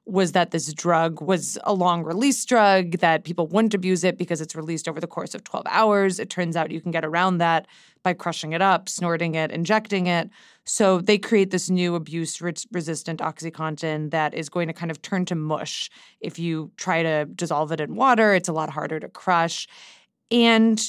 was that this drug was a long release drug, that people wouldn't abuse it because it's released over the course of 12 hours. It turns out you can get around that by crushing it up, snorting it, injecting it. So they create this new abuse resistant Oxycontin that is going to kind of turn to mush. If you try to dissolve it in water, it's a lot harder to crush. And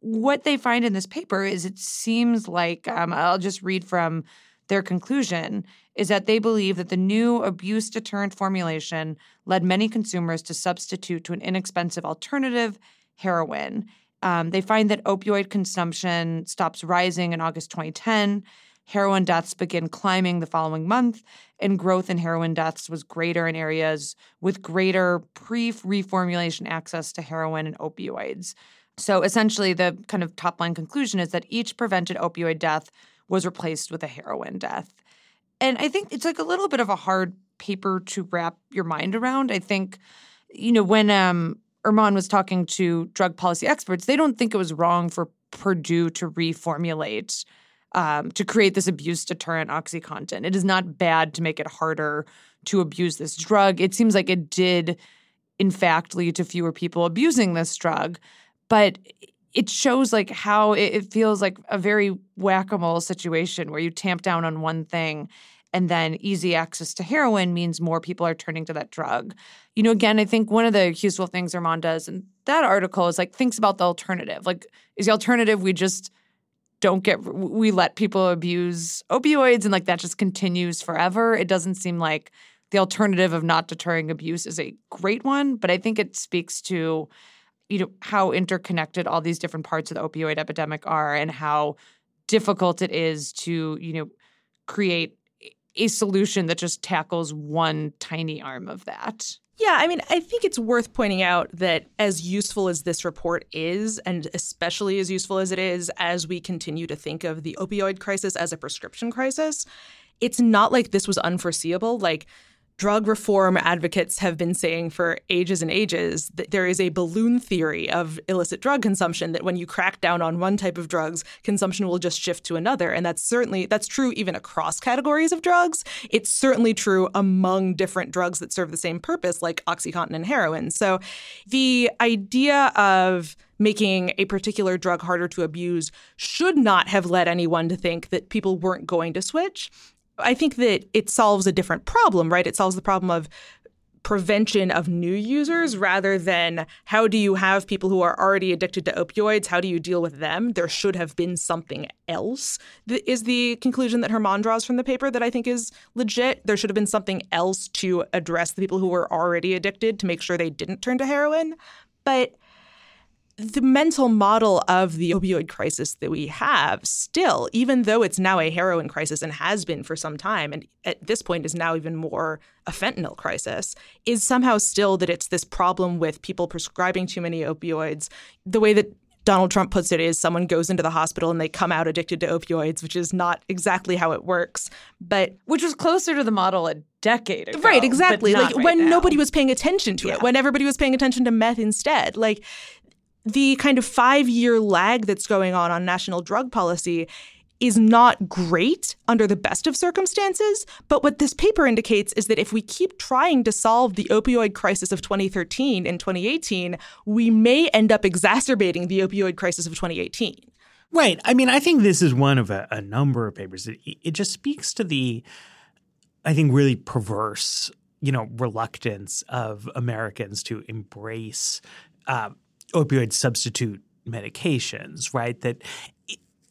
what they find in this paper is it seems like, um, I'll just read from their conclusion is that they believe that the new abuse deterrent formulation led many consumers to substitute to an inexpensive alternative, heroin. Um, they find that opioid consumption stops rising in August 2010. Heroin deaths begin climbing the following month, and growth in heroin deaths was greater in areas with greater pre reformulation access to heroin and opioids. So essentially, the kind of top line conclusion is that each prevented opioid death was replaced with a heroin death. And I think it's like a little bit of a hard paper to wrap your mind around. I think, you know, when um, German was talking to drug policy experts, they don't think it was wrong for Purdue to reformulate um, to create this abuse deterrent OxyContin. It is not bad to make it harder to abuse this drug. It seems like it did, in fact, lead to fewer people abusing this drug. But it shows like how it, feels like a very whack-a-mole situation where you tamp down on one thing and then easy access to heroin means more people are turning to that drug. You know, again, I think one of the useful things German does in that article is like thinks about the alternative. Like, is the alternative we just don't get we let people abuse opioids and like that just continues forever? It doesn't seem like the alternative of not deterring abuse is a great one, but I think it speaks to you know how interconnected all these different parts of the opioid epidemic are and how difficult it is to you know create a solution that just tackles one tiny arm of that. Yeah, I mean, I think it's worth pointing out that as useful as this report is, and especially as useful as it is as we continue to think of the opioid crisis as a prescription crisis, it's not like this was unforeseeable. Like, drug reform advocates have been saying for ages and ages that there is a balloon theory of illicit drug consumption that when you crack down on one type of drugs consumption will just shift to another. And that's certainly that's true even across categories of drugs. It's certainly true among different drugs that serve the same purpose like oxycontin and heroin. So the idea of making a particular drug harder to abuse should not have led anyone to think that people weren't going to switch. I think that it solves a different problem, right? It solves the problem of prevention of new users rather than how do you have people who are already addicted to opioids? How do you deal with them? There should have been something else is the conclusion that German draws from the paper that I think is legit. There should have been something else to address the people who were already addicted to make sure they didn't turn to heroin. But the mental model of the opioid crisis that we have still, even though it's now a heroin crisis and has been for some time, and at this point is now even more a fentanyl crisis, is somehow still that it's this problem with people prescribing too many opioids. The way that Donald Trump puts it is someone goes into the hospital and they come out addicted to opioids, which is not exactly how it works. But which was closer to the model a decade ago. Right, exactly. Like right when now. nobody was paying attention to Yeah. it, when everybody was paying attention to meth instead. Like the kind of five year lag that's going on on national drug policy is not great under the best of circumstances. But what this paper indicates is that if we keep trying to solve the opioid crisis of 2013 and 2018, we may end up exacerbating the opioid crisis of 2018. Right. I mean, I think this is one of a, a number of papers. It, it just speaks to the, I think, really perverse, you know, reluctance of Americans to embrace uh, opioid substitute medications, right? That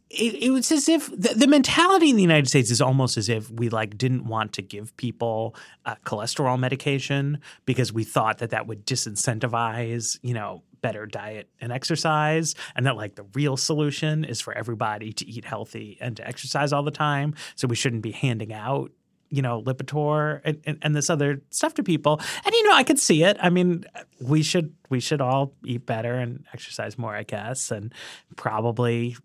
it, it, was as if the, the, mentality in the United States is almost as if we like didn't want to give people uh, cholesterol medication because we thought that that would disincentivize, you know, better diet and exercise, and that like the real solution is for everybody to eat healthy and to exercise all the time. So we shouldn't be handing out you know, Lipitor and, and, and, this other stuff to people. And you know, I could see it. I mean, we should we should all eat better and exercise more, I guess, and probably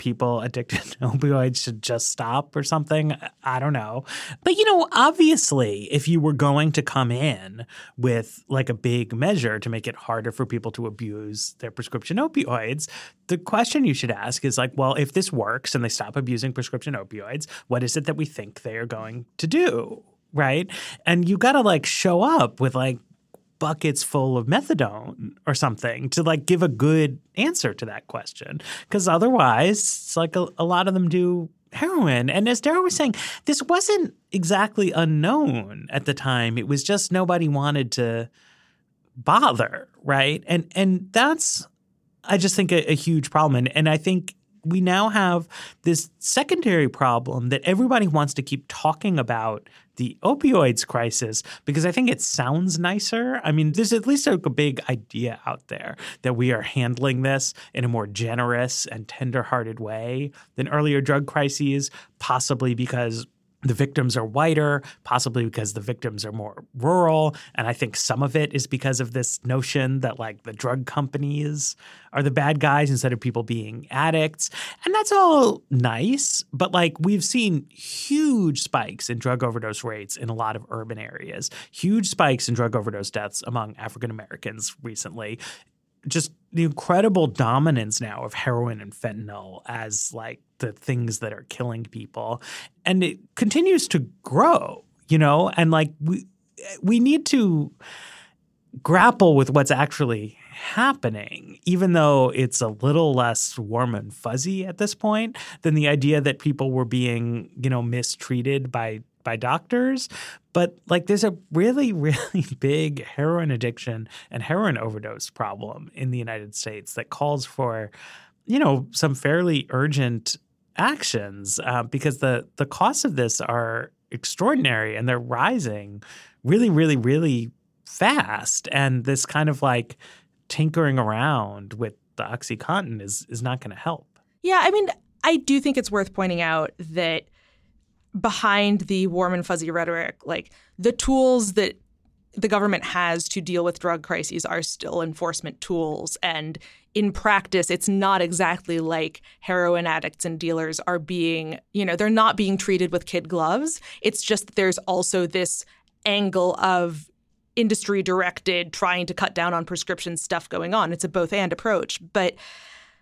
people addicted to opioids should just stop or something. I don't know. But, you know, obviously, if you were going to come in with like a big measure to make it harder for people to abuse their prescription opioids, the question you should ask is like, well, if this works and they stop abusing prescription opioids, what is it that we think they are going to do? Right. And you got to like show up with like buckets full of methadone or something to like give a good answer to that question. Because otherwise, it's like a, a, lot of them do heroin. And as Dara was saying, this wasn't exactly unknown at the time. It was just nobody wanted to bother, right? And and that's I just think a, a huge problem. And, and I think we now have this secondary problem that everybody wants to keep talking about the opioids crisis because I think it sounds nicer. I mean, there's at least a big idea out there that we are handling this in a more generous and tenderhearted way than earlier drug crises, possibly because the victims are whiter, possibly because the victims are more rural. And I think some of it is because of this notion that like the drug companies are the bad guys instead of people being addicts. And that's all nice. But like we've seen huge spikes in drug overdose rates in a lot of urban areas, huge spikes in drug overdose deaths among African Americans recently just the incredible dominance now of heroin and fentanyl as like the things that are killing people and it continues to grow you know and like we we need to grapple with what's actually happening even though it's a little less warm and fuzzy at this point than the idea that people were being you know mistreated by by doctors. But like there's a really, really big heroin addiction and heroin overdose problem in the United States that calls for, you know, some fairly urgent actions uh, because the the costs of this are extraordinary and they're rising really, really, really fast. And this kind of like tinkering around with the OxyContin is is not going to help. Yeah, I mean, I do think it's worth pointing out that behind the warm and fuzzy rhetoric, like the tools that the government has to deal with drug crises are still enforcement tools. And in practice, it's not exactly like heroin addicts and dealers are being, you know, they're not being treated with kid gloves. It's just that there's also this angle of industry directed trying to cut down on prescription stuff going on. It's a both and approach. But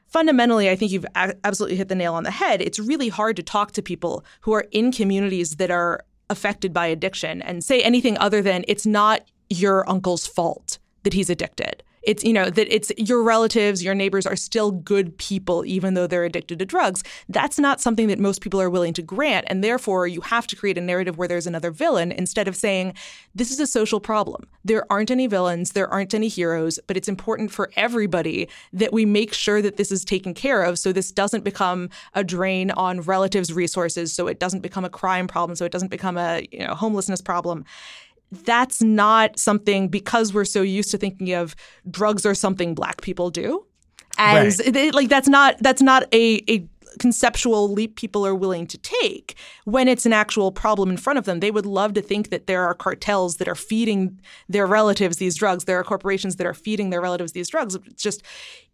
fundamentally, I think you've absolutely hit the nail on the head. It's really hard to talk to people who are in communities that are affected by addiction and say anything other than it's not your uncle's fault that he's addicted it's you know that it's your relatives your neighbors are still good people even though they're addicted to drugs. That's not something that most people are willing to grant and therefore you have to create a narrative where there's another villain instead of saying this is a social problem. There aren't any villains there aren't any heroes but it's important for everybody that we make sure that this is taken care of so this doesn't become a drain on relatives resources so it doesn't become a crime problem so it doesn't become a you know homelessness problem that's not something because we're so used to thinking of drugs are something black people do as right. like that's not that's not a, a conceptual leap people are willing to take when it's an actual problem in front of them. They would love to think that there are cartels that are feeding their relatives these drugs. There are corporations that are feeding their relatives these drugs. It's just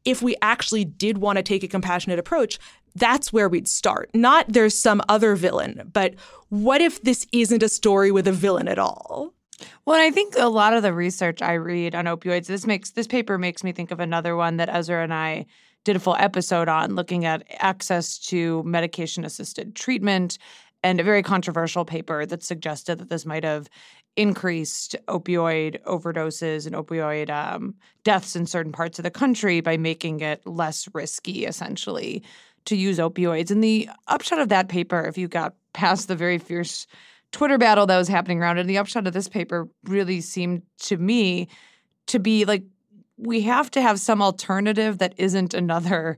if we actually did want to take a compassionate approach, that's where we'd start. Not there's some other villain, but what if this isn't a story with a villain at all? Well, I think a lot of the research I read on opioids, this makes this paper makes me think of another one that Ezra and I did a full episode on looking at access to medication assisted treatment and a very controversial paper that suggested that this might have increased opioid overdoses and opioid um, deaths in certain parts of the country by making it less risky, essentially, to use opioids. And the upshot of that paper, if you got past the very fierce Twitter battle that was happening around it, the upshot of this paper really seemed to me to be like we have to have some alternative that isn't another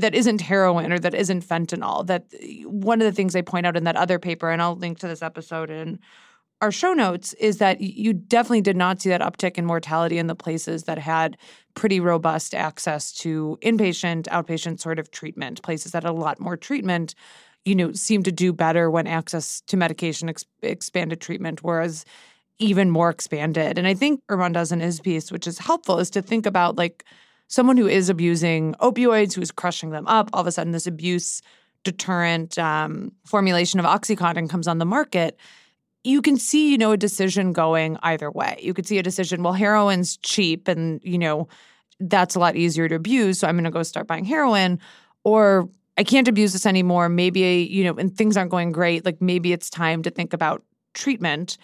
that isn't heroin or that isn't fentanyl that one of the things they point out in that other paper and I'll link to this episode in our show notes is that you definitely did not see that uptick in mortality in the places that had pretty robust access to inpatient outpatient sort of treatment places that had a lot more treatment you know seem to do better when access to medication ex- expanded treatment whereas even more expanded. And I think German does in his piece, which is helpful, is to think about like someone who is abusing opioids, who's crushing them up. All of a sudden, this abuse deterrent um, formulation of OxyContin comes on the market. You can see, you know, a decision going either way. You could see a decision, well, heroin's cheap and, you know, that's a lot easier to abuse. So I'm going to go start buying heroin. Or I can't abuse this anymore. Maybe, you know, and things aren't going great. Like maybe it's time to think about treatment.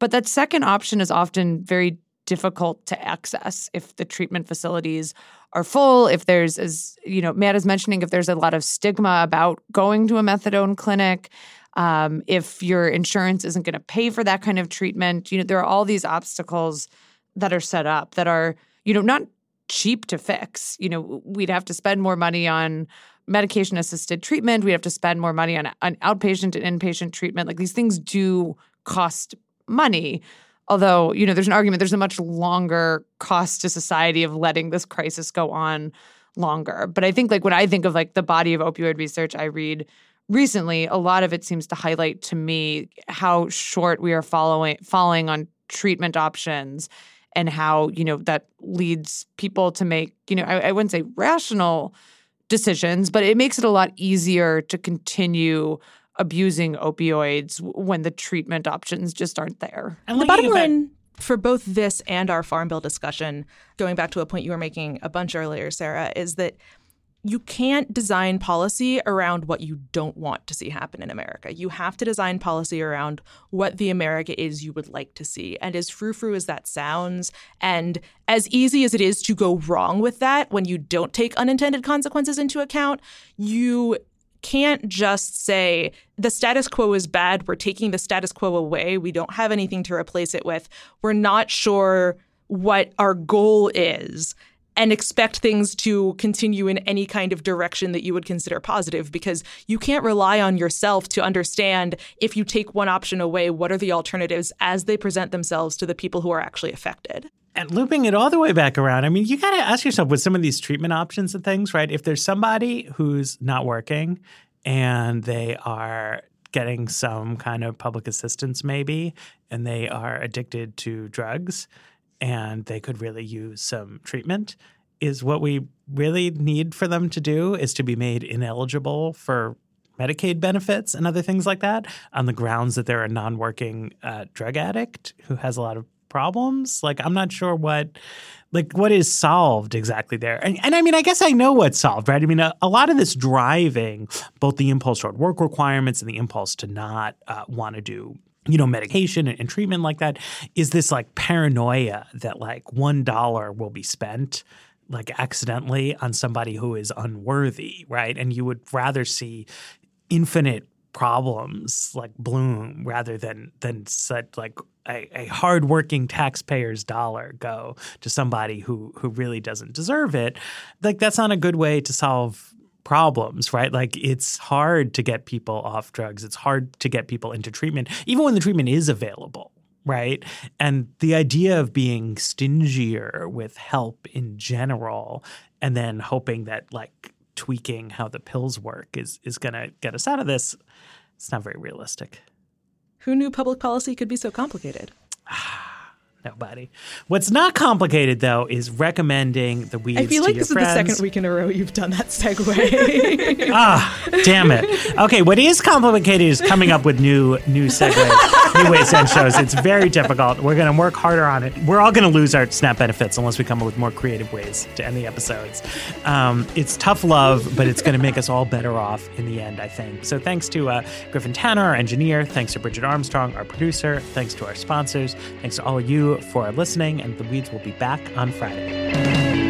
But that second option is often very difficult to access if the treatment facilities are full if there's as you know matt is mentioning if there's a lot of stigma about going to a methadone clinic um, if your insurance isn't going to pay for that kind of treatment you know there are all these obstacles that are set up that are you know not cheap to fix you know we'd have to spend more money on medication assisted treatment we'd have to spend more money on, on outpatient and inpatient treatment like these things do cost money. Although, you know, there's an argument there's a much longer cost to society of letting this crisis go on longer. But I think like when I think of like the body of opioid research I read recently, a lot of it seems to highlight to me how short we are following falling on treatment options and how, you know, that leads people to make, you know, I, I wouldn't say rational decisions, but it makes it a lot easier to continue abusing opioids when the treatment options just aren't there. And the bottom line for both this and our farm bill discussion, going back to a point you were making a bunch earlier, Sarah, is that you can't design policy around what you don't want to see happen in America. You have to design policy around what the America is you would like to see. And as frou frou as that sounds, and as easy as it is to go wrong with that when you don't take unintended consequences into account, you can't just say the status quo is bad. We're taking the status quo away. We don't have anything to replace it with. We're not sure what our goal is and expect things to continue in any kind of direction that you would consider positive because you can't rely on yourself to understand if you take one option away, what are the alternatives as they present themselves to the people who are actually affected. And looping it all the way back around, I mean, you got to ask yourself with some of these treatment options and things, right? If there's somebody who's not working and they are getting some kind of public assistance, maybe, and they are addicted to drugs and they could really use some treatment, is what we really need for them to do is to be made ineligible for Medicaid benefits and other things like that on the grounds that they're a non working uh, drug addict who has a lot of problems. Like I'm not sure what like what is solved exactly there. And, and I mean, I guess I know what's solved, right? I mean, a, a, lot of this driving both the impulse toward work requirements and the impulse to not uh, want to do you know medication and, treatment like that is this like paranoia that like one dollar will be spent like accidentally on somebody who is unworthy right? And you would rather see infinite problems like bloom rather than than such like a, a hardworking taxpayer's dollar go to somebody who who really doesn't deserve it, like that's not a good way to solve problems, right? Like it's hard to get people off drugs. It's hard to get people into treatment, even when the treatment is available, right? And the idea of being stingier with help in general and then hoping that like tweaking how the pills work is is going to get us out of this, it's not very realistic. Who knew public policy could be so complicated? Nobody. What's not complicated though is recommending the weeds. I feel like this friends. is the second week in a row you've done that segue. ah, damn it. Okay, what is complicated is coming up with new new segues. New ways to end shows. It's very difficult. We're going to work harder on it. We're all going to lose our snap benefits unless we come up with more creative ways to end the episodes. Um, it's tough love, but it's going to make us all better off in the end, I think. So thanks to uh, Griffin Tanner, our engineer. Thanks to Bridget Armstrong, our producer. Thanks to our sponsors. Thanks to all of you for listening. And the Weeds will be back on Friday.